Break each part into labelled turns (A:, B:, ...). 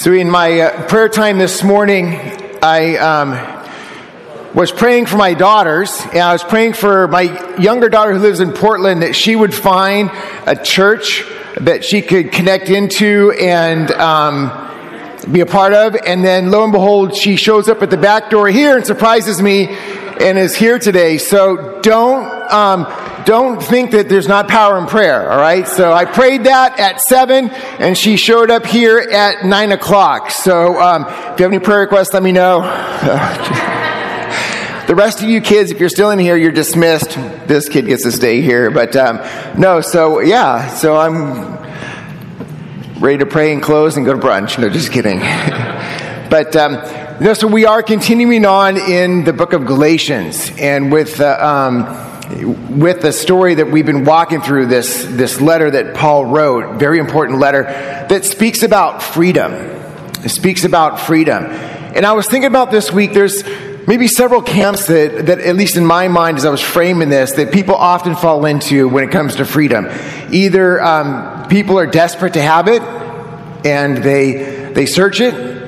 A: So, in my uh, prayer time this morning, I um, was praying for my daughters, and I was praying for my younger daughter who lives in Portland that she would find a church that she could connect into and um, be a part of. And then, lo and behold, she shows up at the back door here and surprises me and is here today. So, don't. Um, don't think that there's not power in prayer, all right? So I prayed that at 7, and she showed up here at 9 o'clock. So um, if you have any prayer requests, let me know. the rest of you kids, if you're still in here, you're dismissed. This kid gets to stay here. But um, no, so yeah, so I'm ready to pray and close and go to brunch. No, just kidding. but. Um, no, so we are continuing on in the book of Galatians, and with uh, um, with the story that we've been walking through this, this letter that Paul wrote, very important letter, that speaks about freedom. It speaks about freedom. And I was thinking about this week, there's maybe several camps that, that, at least in my mind as I was framing this, that people often fall into when it comes to freedom. Either um, people are desperate to have it and they, they search it,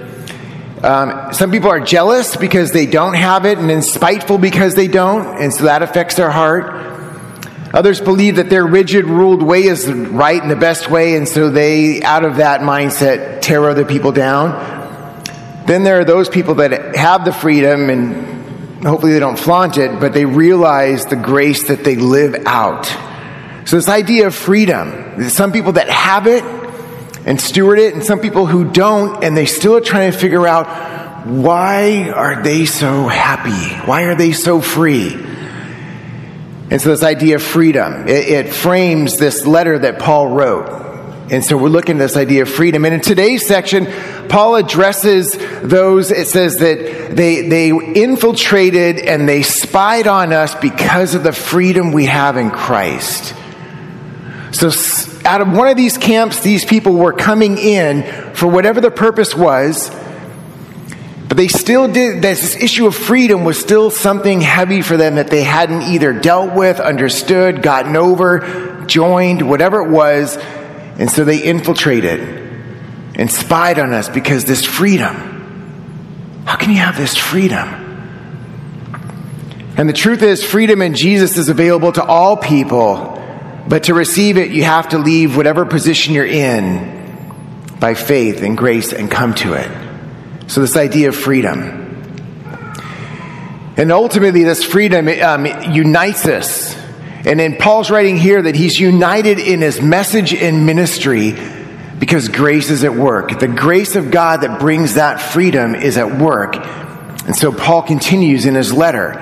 A: um, some people are jealous because they don't have it and then spiteful because they don't, and so that affects their heart. Others believe that their rigid, ruled way is right and the best way, and so they, out of that mindset, tear other people down. Then there are those people that have the freedom and hopefully they don't flaunt it, but they realize the grace that they live out. So, this idea of freedom, some people that have it and steward it, and some people who don't, and they still are trying to figure out why are they so happy? Why are they so free? And so, this idea of freedom, it, it frames this letter that Paul wrote. And so, we're looking at this idea of freedom. And in today's section, Paul addresses those, it says that they, they infiltrated and they spied on us because of the freedom we have in Christ. So, out of one of these camps, these people were coming in for whatever the purpose was, but they still did, this issue of freedom was still something heavy for them that they hadn't either dealt with, understood, gotten over, joined, whatever it was. And so they infiltrated and spied on us because this freedom. How can you have this freedom? And the truth is, freedom in Jesus is available to all people but to receive it, you have to leave whatever position you're in by faith and grace and come to it. So, this idea of freedom. And ultimately, this freedom um, unites us. And in Paul's writing here that he's united in his message and ministry because grace is at work. The grace of God that brings that freedom is at work. And so Paul continues in his letter.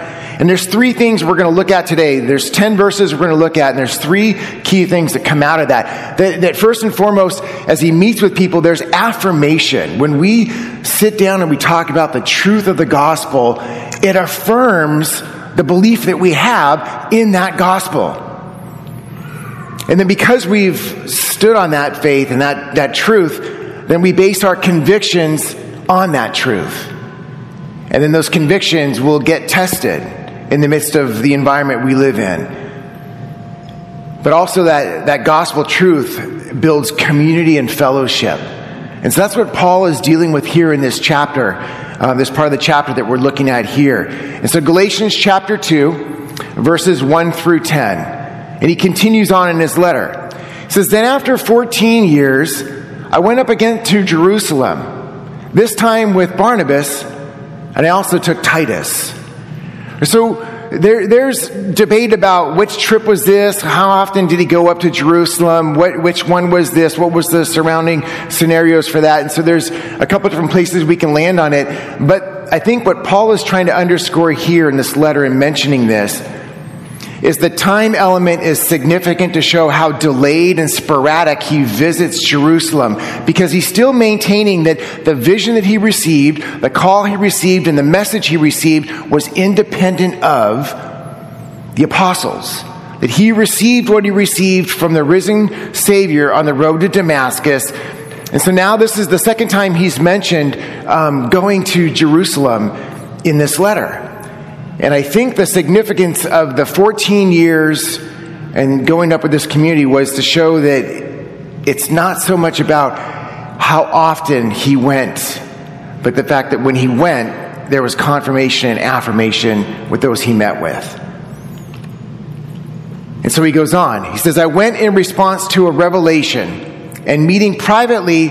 A: And there's three things we're going to look at today. There's 10 verses we're going to look at, and there's three key things that come out of that. that. That, first and foremost, as he meets with people, there's affirmation. When we sit down and we talk about the truth of the gospel, it affirms the belief that we have in that gospel. And then because we've stood on that faith and that, that truth, then we base our convictions on that truth. And then those convictions will get tested in the midst of the environment we live in. But also, that, that gospel truth builds community and fellowship. And so that's what Paul is dealing with here in this chapter, uh, this part of the chapter that we're looking at here. And so, Galatians chapter 2, verses 1 through 10. And he continues on in his letter. He says, Then after 14 years, I went up again to Jerusalem, this time with Barnabas, and I also took Titus. So there, there's debate about which trip was this, how often did he go up to Jerusalem, what, which one was this, what was the surrounding scenarios for that. And so there's a couple different places we can land on it. But I think what Paul is trying to underscore here in this letter and mentioning this is the time element is significant to show how delayed and sporadic he visits Jerusalem because he's still maintaining that the vision that he received, the call he received, and the message he received was independent of the apostles. That he received what he received from the risen Savior on the road to Damascus. And so now this is the second time he's mentioned um, going to Jerusalem in this letter. And I think the significance of the 14 years and going up with this community was to show that it's not so much about how often he went, but the fact that when he went, there was confirmation and affirmation with those he met with. And so he goes on. He says, I went in response to a revelation and meeting privately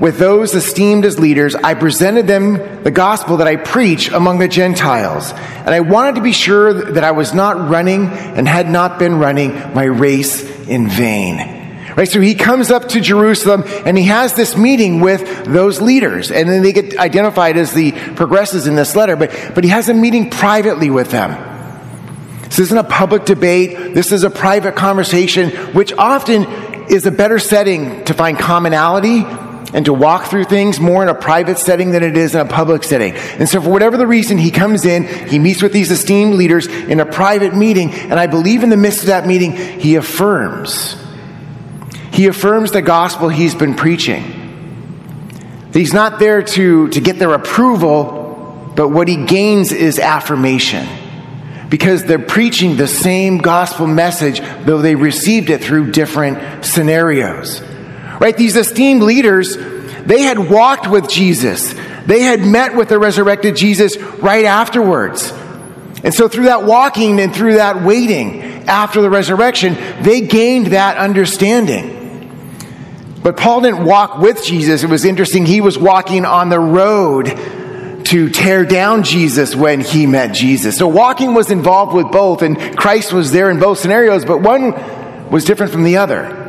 A: with those esteemed as leaders, I presented them the gospel that I preach among the Gentiles. And I wanted to be sure that I was not running and had not been running my race in vain. Right, so he comes up to Jerusalem and he has this meeting with those leaders. And then they get identified as the progresses in this letter, but, but he has a meeting privately with them. This isn't a public debate. This is a private conversation, which often is a better setting to find commonality and to walk through things more in a private setting than it is in a public setting. And so, for whatever the reason, he comes in, he meets with these esteemed leaders in a private meeting, and I believe in the midst of that meeting, he affirms. He affirms the gospel he's been preaching. He's not there to, to get their approval, but what he gains is affirmation because they're preaching the same gospel message, though they received it through different scenarios. Right? These esteemed leaders, they had walked with Jesus. They had met with the resurrected Jesus right afterwards. And so through that walking and through that waiting after the resurrection, they gained that understanding. But Paul didn't walk with Jesus. It was interesting. He was walking on the road to tear down Jesus when he met Jesus. So walking was involved with both, and Christ was there in both scenarios, but one was different from the other.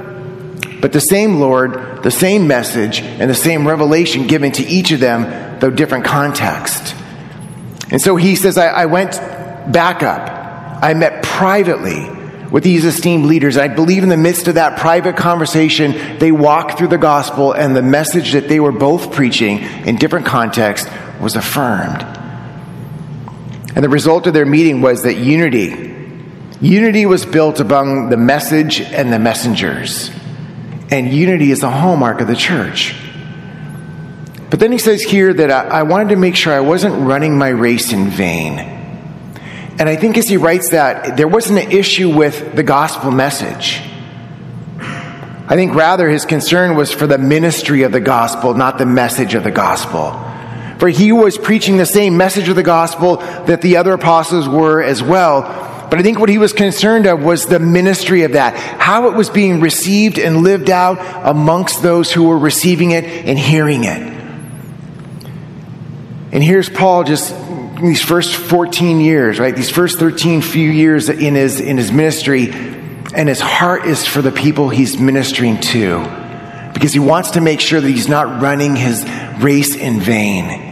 A: But the same Lord, the same message, and the same revelation given to each of them, though different context. And so he says, I, I went back up. I met privately with these esteemed leaders. I believe in the midst of that private conversation, they walked through the gospel and the message that they were both preaching in different contexts was affirmed. And the result of their meeting was that unity, unity was built among the message and the messengers. And unity is the hallmark of the church. But then he says here that I, I wanted to make sure I wasn't running my race in vain. And I think as he writes that, there wasn't an issue with the gospel message. I think rather his concern was for the ministry of the gospel, not the message of the gospel. For he was preaching the same message of the gospel that the other apostles were as well. But I think what he was concerned of was the ministry of that, how it was being received and lived out amongst those who were receiving it and hearing it. And here's Paul just these first 14 years, right? These first 13 few years in his, in his ministry, and his heart is for the people he's ministering to because he wants to make sure that he's not running his race in vain.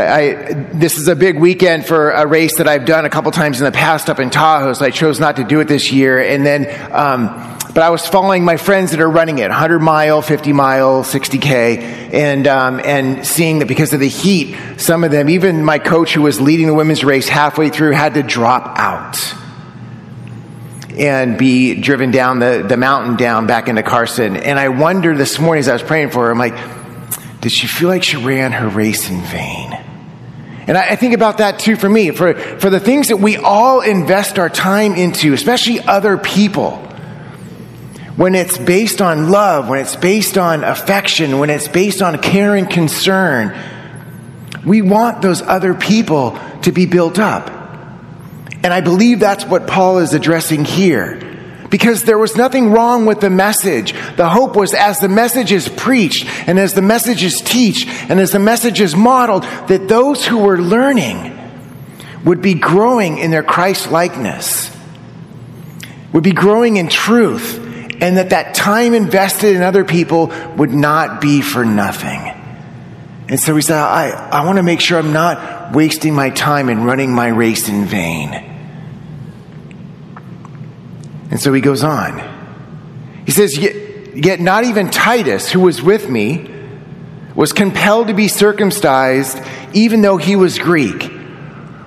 A: I, this is a big weekend for a race that I've done a couple times in the past up in Tahoe, so I chose not to do it this year. And then, um, but I was following my friends that are running it 100 mile, 50 mile, 60K, and, um, and seeing that because of the heat, some of them, even my coach who was leading the women's race halfway through, had to drop out and be driven down the, the mountain down back into Carson. And I wondered this morning as I was praying for her, I'm like, did she feel like she ran her race in vain? And I, I think about that too for me, for, for the things that we all invest our time into, especially other people when it's based on love, when it's based on affection, when it's based on care and concern, we want those other people to be built up. And I believe that's what Paul is addressing here. Because there was nothing wrong with the message. The hope was as the message is preached and as the message is teach and as the message is modeled, that those who were learning would be growing in their Christ likeness, would be growing in truth, and that that time invested in other people would not be for nothing. And so he said, I, I want to make sure I'm not wasting my time and running my race in vain. And so he goes on. He says, Yet, not even Titus, who was with me, was compelled to be circumcised, even though he was Greek.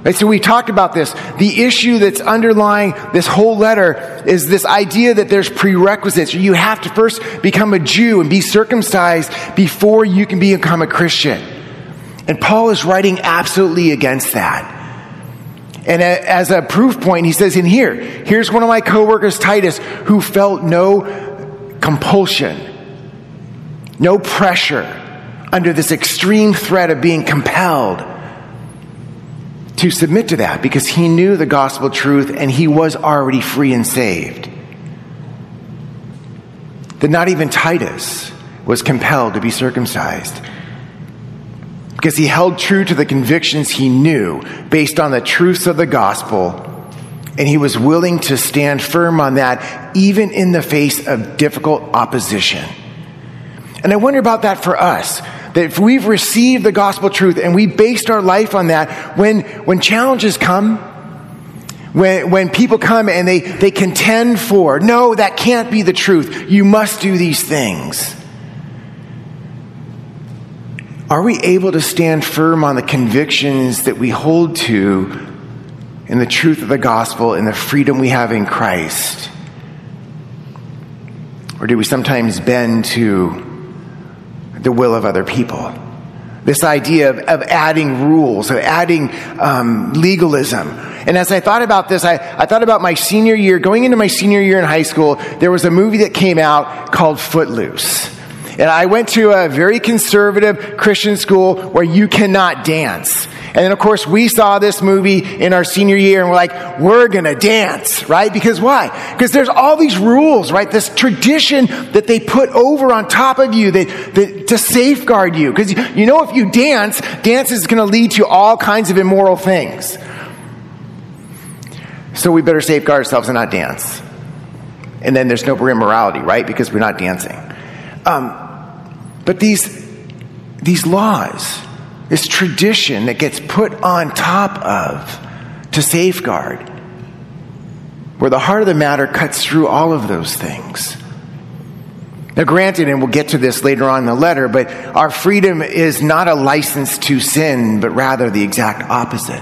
A: Right, so we talked about this. The issue that's underlying this whole letter is this idea that there's prerequisites. You have to first become a Jew and be circumcised before you can become a Christian. And Paul is writing absolutely against that. And as a proof point, he says in here, here's one of my coworkers, Titus, who felt no compulsion no pressure under this extreme threat of being compelled to submit to that because he knew the gospel truth and he was already free and saved. That not even Titus was compelled to be circumcised because he held true to the convictions he knew based on the truths of the gospel and he was willing to stand firm on that even in the face of difficult opposition. And I wonder about that for us. That if we've received the gospel truth and we based our life on that, when, when challenges come, when, when people come and they, they contend for, no, that can't be the truth. You must do these things. Are we able to stand firm on the convictions that we hold to in the truth of the gospel and the freedom we have in Christ? Or do we sometimes bend to the will of other people? This idea of, of adding rules, of adding um, legalism. And as I thought about this, I, I thought about my senior year. Going into my senior year in high school, there was a movie that came out called Footloose. And I went to a very conservative Christian school where you cannot dance. And then, of course, we saw this movie in our senior year and we're like, we're going to dance, right? Because why? Because there's all these rules, right? This tradition that they put over on top of you that, that to safeguard you. Because you know, if you dance, dance is going to lead to all kinds of immoral things. So we better safeguard ourselves and not dance. And then there's no immorality, right? Because we're not dancing. Um, but these, these laws, this tradition that gets put on top of to safeguard, where the heart of the matter cuts through all of those things. Now, granted, and we'll get to this later on in the letter, but our freedom is not a license to sin, but rather the exact opposite.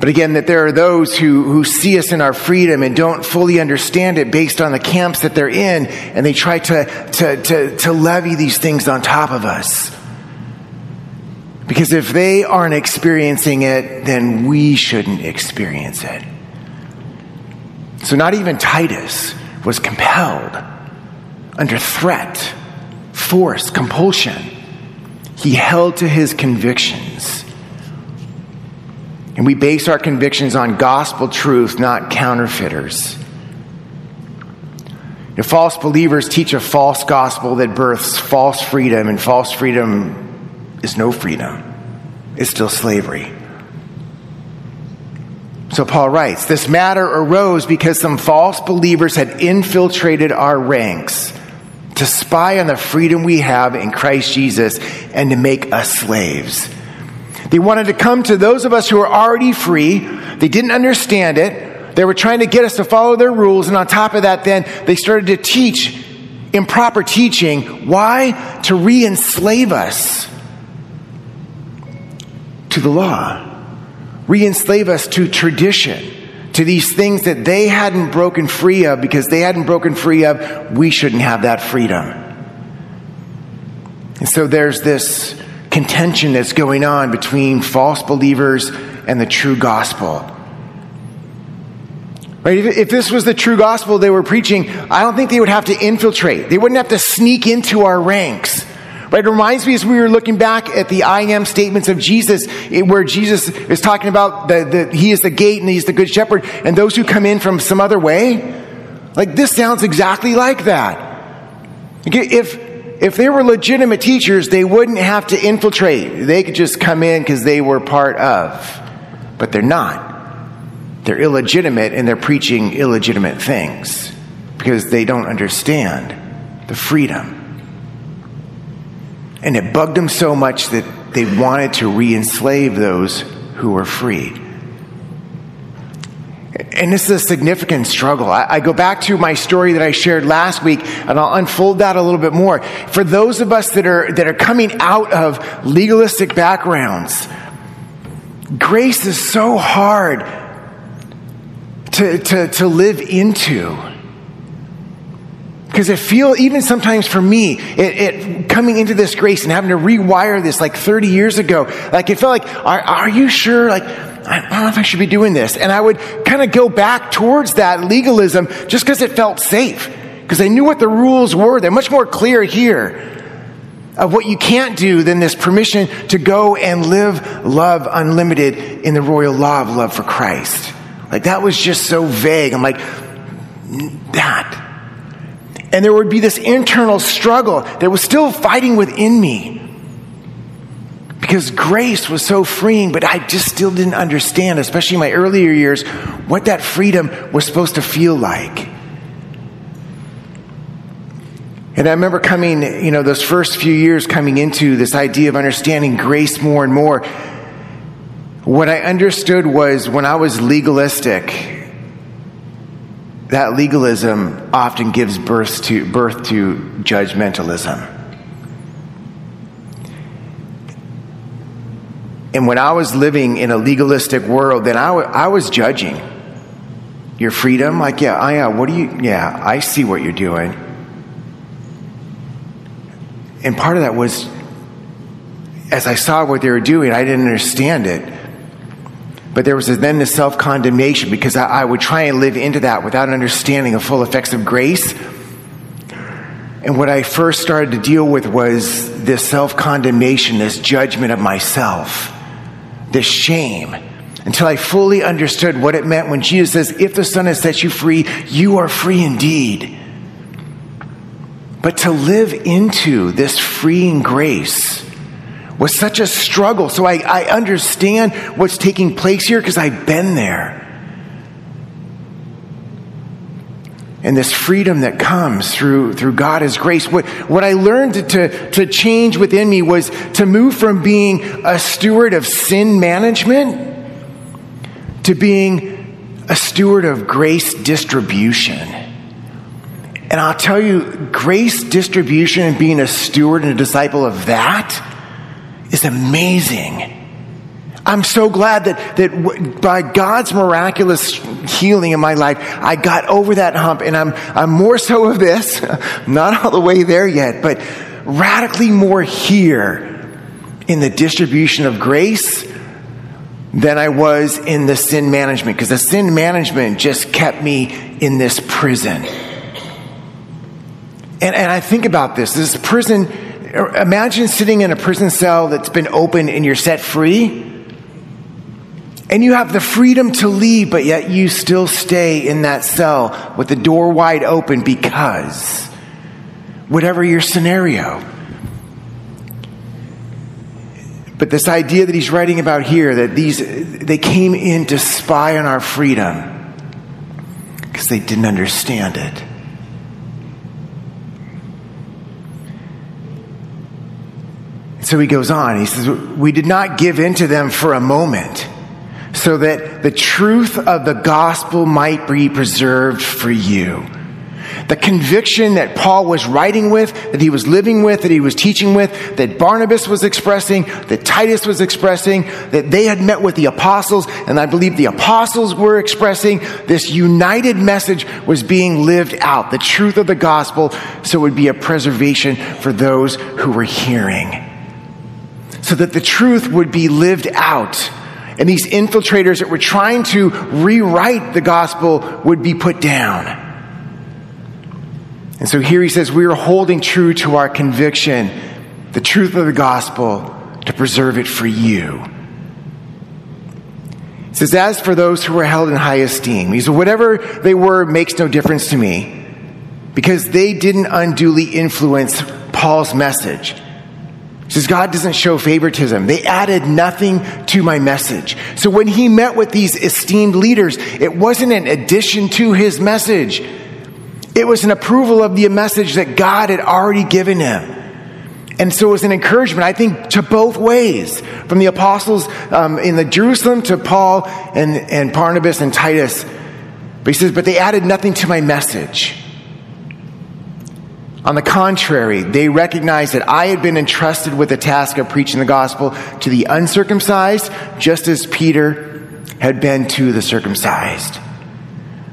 A: But again, that there are those who, who see us in our freedom and don't fully understand it based on the camps that they're in, and they try to, to, to, to levy these things on top of us. Because if they aren't experiencing it, then we shouldn't experience it. So, not even Titus was compelled under threat, force, compulsion. He held to his convictions. And we base our convictions on gospel truth, not counterfeiters. If false believers teach a false gospel that births false freedom, and false freedom is no freedom, it's still slavery. So Paul writes This matter arose because some false believers had infiltrated our ranks to spy on the freedom we have in Christ Jesus and to make us slaves. They wanted to come to those of us who were already free. They didn't understand it. They were trying to get us to follow their rules. And on top of that, then they started to teach improper teaching. Why? To re enslave us to the law, re enslave us to tradition, to these things that they hadn't broken free of because they hadn't broken free of. We shouldn't have that freedom. And so there's this contention that's going on between false believers and the true gospel. Right? If, if, this was the true gospel they were preaching, I don't think they would have to infiltrate. They wouldn't have to sneak into our ranks. Right? It reminds me as we were looking back at the I am statements of Jesus, where Jesus is talking about the, he is the gate and he's the good shepherd, and those who come in from some other way. Like this sounds exactly like that. If if they were legitimate teachers, they wouldn't have to infiltrate. They could just come in because they were part of. But they're not. They're illegitimate and they're preaching illegitimate things because they don't understand the freedom. And it bugged them so much that they wanted to re enslave those who were free. And this is a significant struggle. I, I, go back to my story that I shared last week, and I'll unfold that a little bit more. For those of us that are, that are coming out of legalistic backgrounds, grace is so hard to, to, to live into. Because it feel even sometimes for me, it, it, coming into this grace and having to rewire this like 30 years ago, like it felt like, are, are you sure? Like, I don't know if I should be doing this. And I would kind of go back towards that legalism just because it felt safe. because I knew what the rules were. They're much more clear here of what you can't do than this permission to go and live love unlimited in the royal law of love for Christ. Like that was just so vague. I'm like, that. And there would be this internal struggle that was still fighting within me. Because grace was so freeing, but I just still didn't understand, especially in my earlier years, what that freedom was supposed to feel like. And I remember coming, you know, those first few years coming into this idea of understanding grace more and more. What I understood was when I was legalistic, that legalism often gives birth to, birth to judgmentalism. And when I was living in a legalistic world, then I, w- I was judging your freedom. Like, yeah, I, uh, what do you, yeah, I see what you're doing. And part of that was, as I saw what they were doing, I didn't understand it. But there was then the self condemnation because I, I, would try and live into that without understanding the full effects of grace. And what I first started to deal with was this self condemnation, this judgment of myself, this shame, until I fully understood what it meant when Jesus says, If the Son has set you free, you are free indeed. But to live into this freeing grace, was such a struggle. So I, I understand what's taking place here because I've been there. And this freedom that comes through, through God God's grace. What, what I learned to, to change within me was to move from being a steward of sin management to being a steward of grace distribution. And I'll tell you, grace distribution and being a steward and a disciple of that is amazing. I'm so glad that, that by God's miraculous healing in my life, I got over that hump and I'm, I'm more so of this, not all the way there yet, but radically more here in the distribution of grace than I was in the sin management because the sin management just kept me in this prison. And, and I think about this this prison Imagine sitting in a prison cell that's been open and you're set free. And you have the freedom to leave, but yet you still stay in that cell with the door wide open because whatever your scenario. But this idea that he's writing about here that these they came in to spy on our freedom because they didn't understand it. So he goes on. He says, We did not give in to them for a moment so that the truth of the gospel might be preserved for you. The conviction that Paul was writing with, that he was living with, that he was teaching with, that Barnabas was expressing, that Titus was expressing, that they had met with the apostles, and I believe the apostles were expressing, this united message was being lived out. The truth of the gospel, so it would be a preservation for those who were hearing so that the truth would be lived out. And these infiltrators that were trying to rewrite the gospel would be put down. And so here he says, We are holding true to our conviction, the truth of the gospel, to preserve it for you. He says, As for those who were held in high esteem, he said, Whatever they were makes no difference to me because they didn't unduly influence Paul's message says God doesn't show favoritism. They added nothing to my message. So when he met with these esteemed leaders, it wasn't an addition to his message. It was an approval of the message that God had already given him. And so it was an encouragement, I think, to both ways from the apostles um, in the Jerusalem to Paul and, and Barnabas and Titus. But he says, but they added nothing to my message. On the contrary, they recognized that I had been entrusted with the task of preaching the gospel to the uncircumcised, just as Peter had been to the circumcised.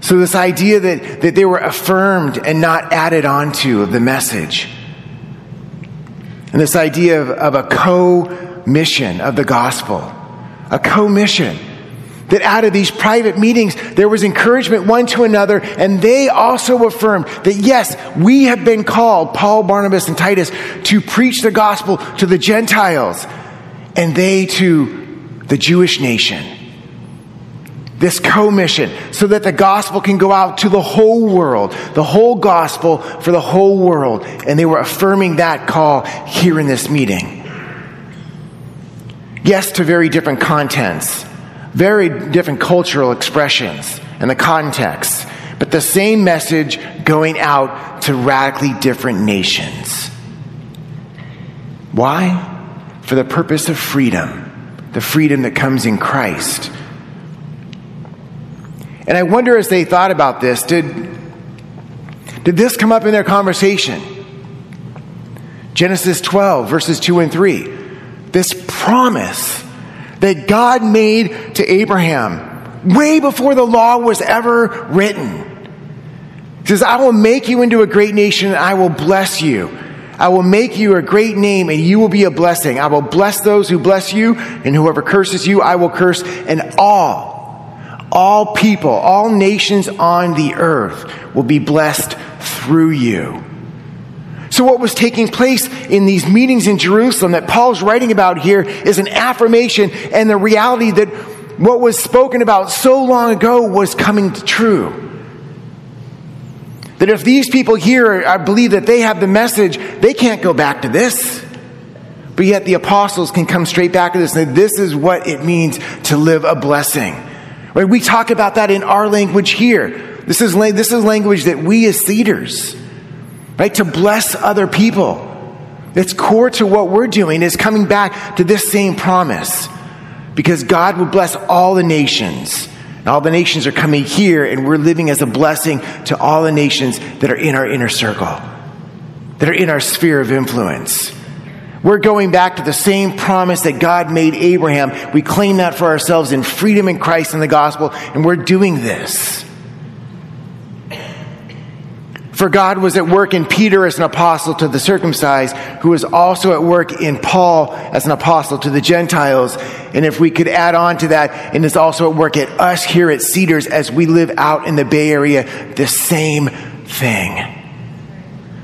A: So, this idea that, that they were affirmed and not added onto of the message, and this idea of, of a co mission of the gospel, a co mission. That out of these private meetings, there was encouragement one to another, and they also affirmed that yes, we have been called, Paul, Barnabas, and Titus, to preach the gospel to the Gentiles, and they to the Jewish nation. This commission, so that the gospel can go out to the whole world, the whole gospel for the whole world. And they were affirming that call here in this meeting. Yes, to very different contents very different cultural expressions and the context, but the same message going out to radically different nations. Why? For the purpose of freedom, the freedom that comes in Christ. And I wonder as they thought about this, did, did this come up in their conversation? Genesis 12, verses 2 and 3. This promise that God made to Abraham way before the law was ever written. He says, I will make you into a great nation and I will bless you. I will make you a great name and you will be a blessing. I will bless those who bless you and whoever curses you, I will curse. And all, all people, all nations on the earth will be blessed through you. So, what was taking place in these meetings in Jerusalem that Paul's writing about here is an affirmation and the reality that what was spoken about so long ago was coming true. That if these people here I believe that they have the message, they can't go back to this. But yet the apostles can come straight back to this and say, this is what it means to live a blessing. Right? We talk about that in our language here. This is, this is language that we as leaders, right? To bless other people. It's core to what we're doing is coming back to this same promise. Because God will bless all the nations. And all the nations are coming here, and we're living as a blessing to all the nations that are in our inner circle, that are in our sphere of influence. We're going back to the same promise that God made Abraham. We claim that for ourselves in freedom in Christ and the gospel, and we're doing this. For God was at work in Peter as an apostle to the circumcised, who was also at work in Paul as an apostle to the Gentiles. And if we could add on to that, and is also at work at us here at Cedars as we live out in the Bay Area, the same thing.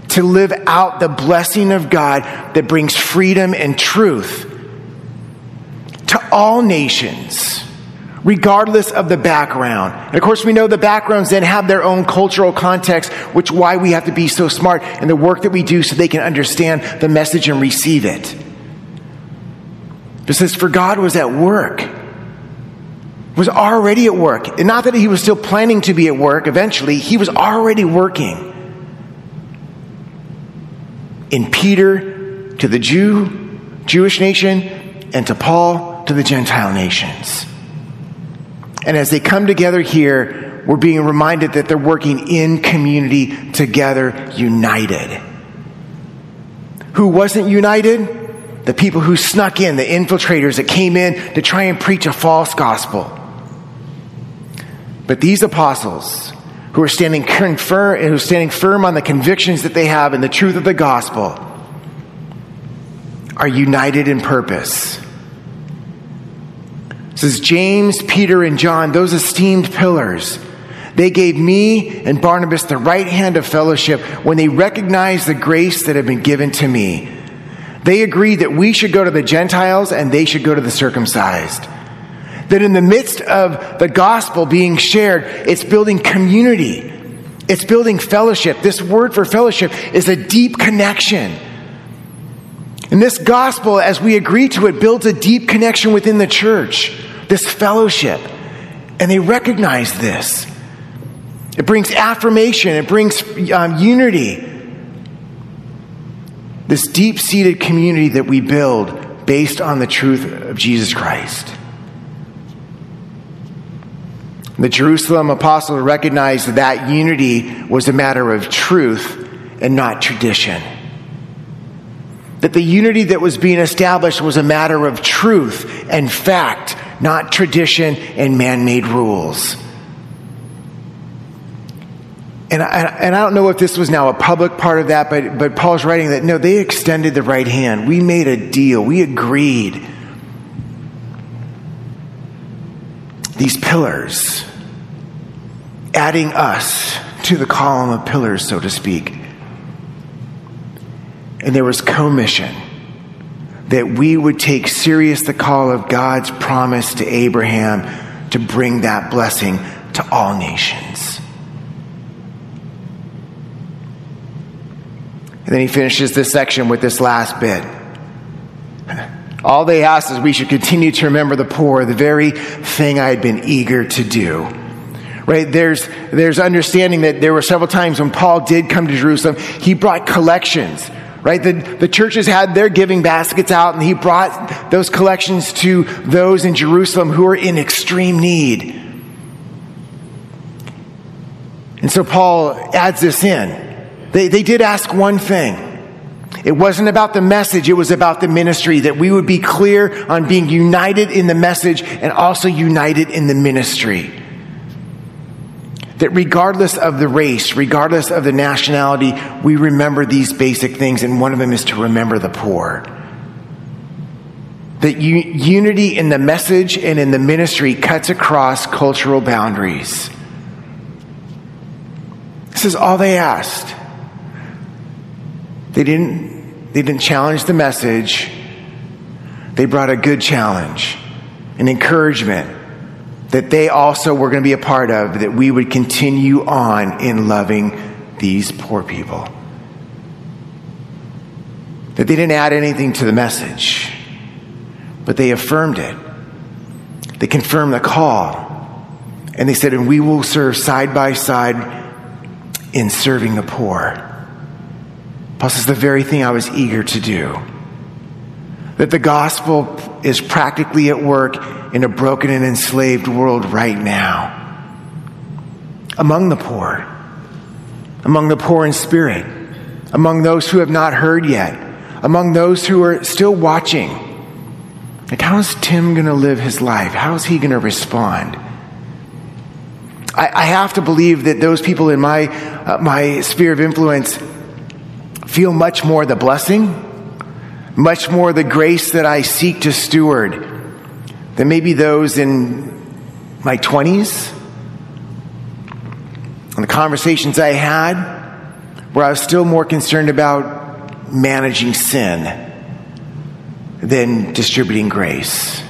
A: To live out the blessing of God that brings freedom and truth to all nations regardless of the background. And of course, we know the backgrounds then have their own cultural context, which why we have to be so smart in the work that we do so they can understand the message and receive it. It says, for God was at work, was already at work. And not that he was still planning to be at work eventually, he was already working. In Peter to the Jew, Jewish nation, and to Paul to the Gentile nations. And as they come together here, we're being reminded that they're working in community together, united. Who wasn't united? The people who snuck in, the infiltrators that came in to try and preach a false gospel. But these apostles, who are standing firm, who are standing firm on the convictions that they have and the truth of the gospel, are united in purpose says James, Peter, and John, those esteemed pillars, they gave me and Barnabas the right hand of fellowship when they recognized the grace that had been given to me. They agreed that we should go to the Gentiles and they should go to the circumcised. That in the midst of the gospel being shared, it's building community. It's building fellowship. This word for fellowship is a deep connection. And this gospel, as we agree to it, builds a deep connection within the church, this fellowship. And they recognize this. It brings affirmation, it brings um, unity. This deep seated community that we build based on the truth of Jesus Christ. The Jerusalem apostles recognized that, that unity was a matter of truth and not tradition that the unity that was being established was a matter of truth and fact, not tradition and man made rules. And I, and I don't know if this was now a public part of that, but, but Paul's writing that no, they extended the right hand. We made a deal, we agreed. these pillars, adding us to the column of pillars, so to speak. And there was commission that we would take serious the call of God's promise to Abraham to bring that blessing to all nations. And then he finishes this section with this last bit. All they asked is we should continue to remember the poor, the very thing I had been eager to do. Right? There's, there's understanding that there were several times when Paul did come to Jerusalem, he brought collections. Right? The, the churches had their giving baskets out, and he brought those collections to those in Jerusalem who were in extreme need. And so Paul adds this in. They, they did ask one thing. It wasn't about the message, it was about the ministry, that we would be clear on being united in the message and also united in the ministry. That regardless of the race, regardless of the nationality, we remember these basic things, and one of them is to remember the poor. That unity in the message and in the ministry cuts across cultural boundaries. This is all they asked. They didn't, they didn't challenge the message. They brought a good challenge, an encouragement that they also were going to be a part of, that we would continue on in loving these poor people. That they didn't add anything to the message, but they affirmed it. They confirmed the call. And they said, and we will serve side by side in serving the poor. Paul says, the very thing I was eager to do. That the gospel is practically at work in a broken and enslaved world right now. Among the poor, among the poor in spirit, among those who have not heard yet, among those who are still watching. Like, how is Tim going to live his life? How is he going to respond? I, I, have to believe that those people in my, uh, my sphere of influence feel much more the blessing, much more the grace that I seek to steward than maybe those in my 20s. And the conversations I had, where I was still more concerned about managing sin than distributing grace.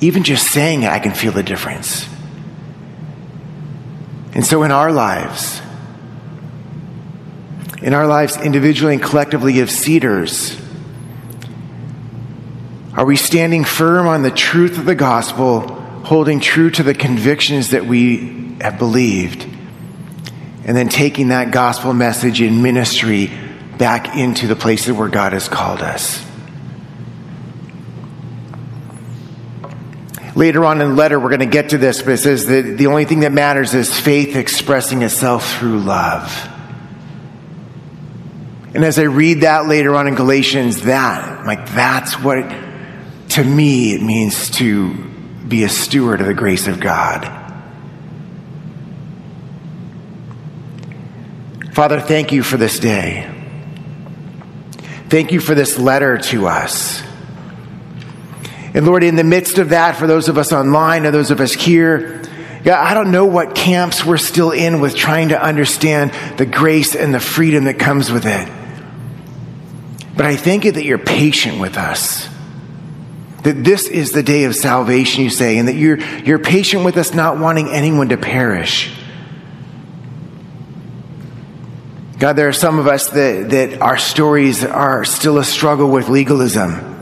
A: Even just saying it, I can feel the difference. And so in our lives, in our lives individually and collectively of cedars? Are we standing firm on the truth of the gospel, holding true to the convictions that we have believed, and then taking that gospel message in ministry back into the places where God has called us? Later on in the letter, we're going to get to this, but it says that the only thing that matters is faith expressing itself through love. And as I read that later on in Galatians, that, like, that's what, to me, it means to be a steward of the grace of God. Father, thank you for this day. Thank you for this letter to us. And Lord, in the midst of that, for those of us online or those of us here, God, I don't know what camps we're still in with trying to understand the grace and the freedom that comes with it. But I thank you that you're patient with us. That this is the day of salvation, you say, and that you're, you're patient with us, not wanting anyone to perish. God, there are some of us that, that our stories are still a struggle with legalism,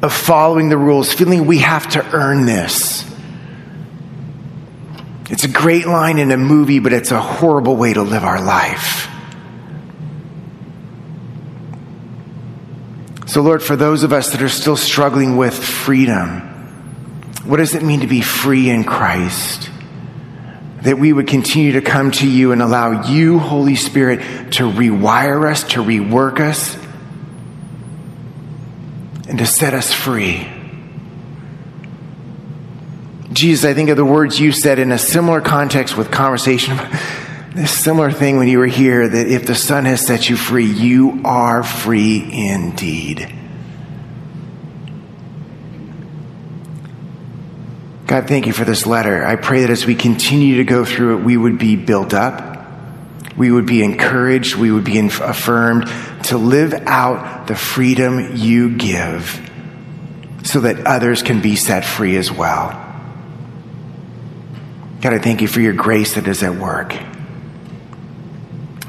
A: of following the rules, feeling we have to earn this. It's a great line in a movie, but it's a horrible way to live our life. So, Lord, for those of us that are still struggling with freedom, what does it mean to be free in Christ? That we would continue to come to you and allow you, Holy Spirit, to rewire us, to rework us, and to set us free. Jesus, I think of the words you said in a similar context with conversation this similar thing when you were here that if the Son has set you free, you are free indeed. God, thank you for this letter. I pray that as we continue to go through it, we would be built up, we would be encouraged, we would be affirmed to live out the freedom you give so that others can be set free as well. God, I thank you for your grace that is at work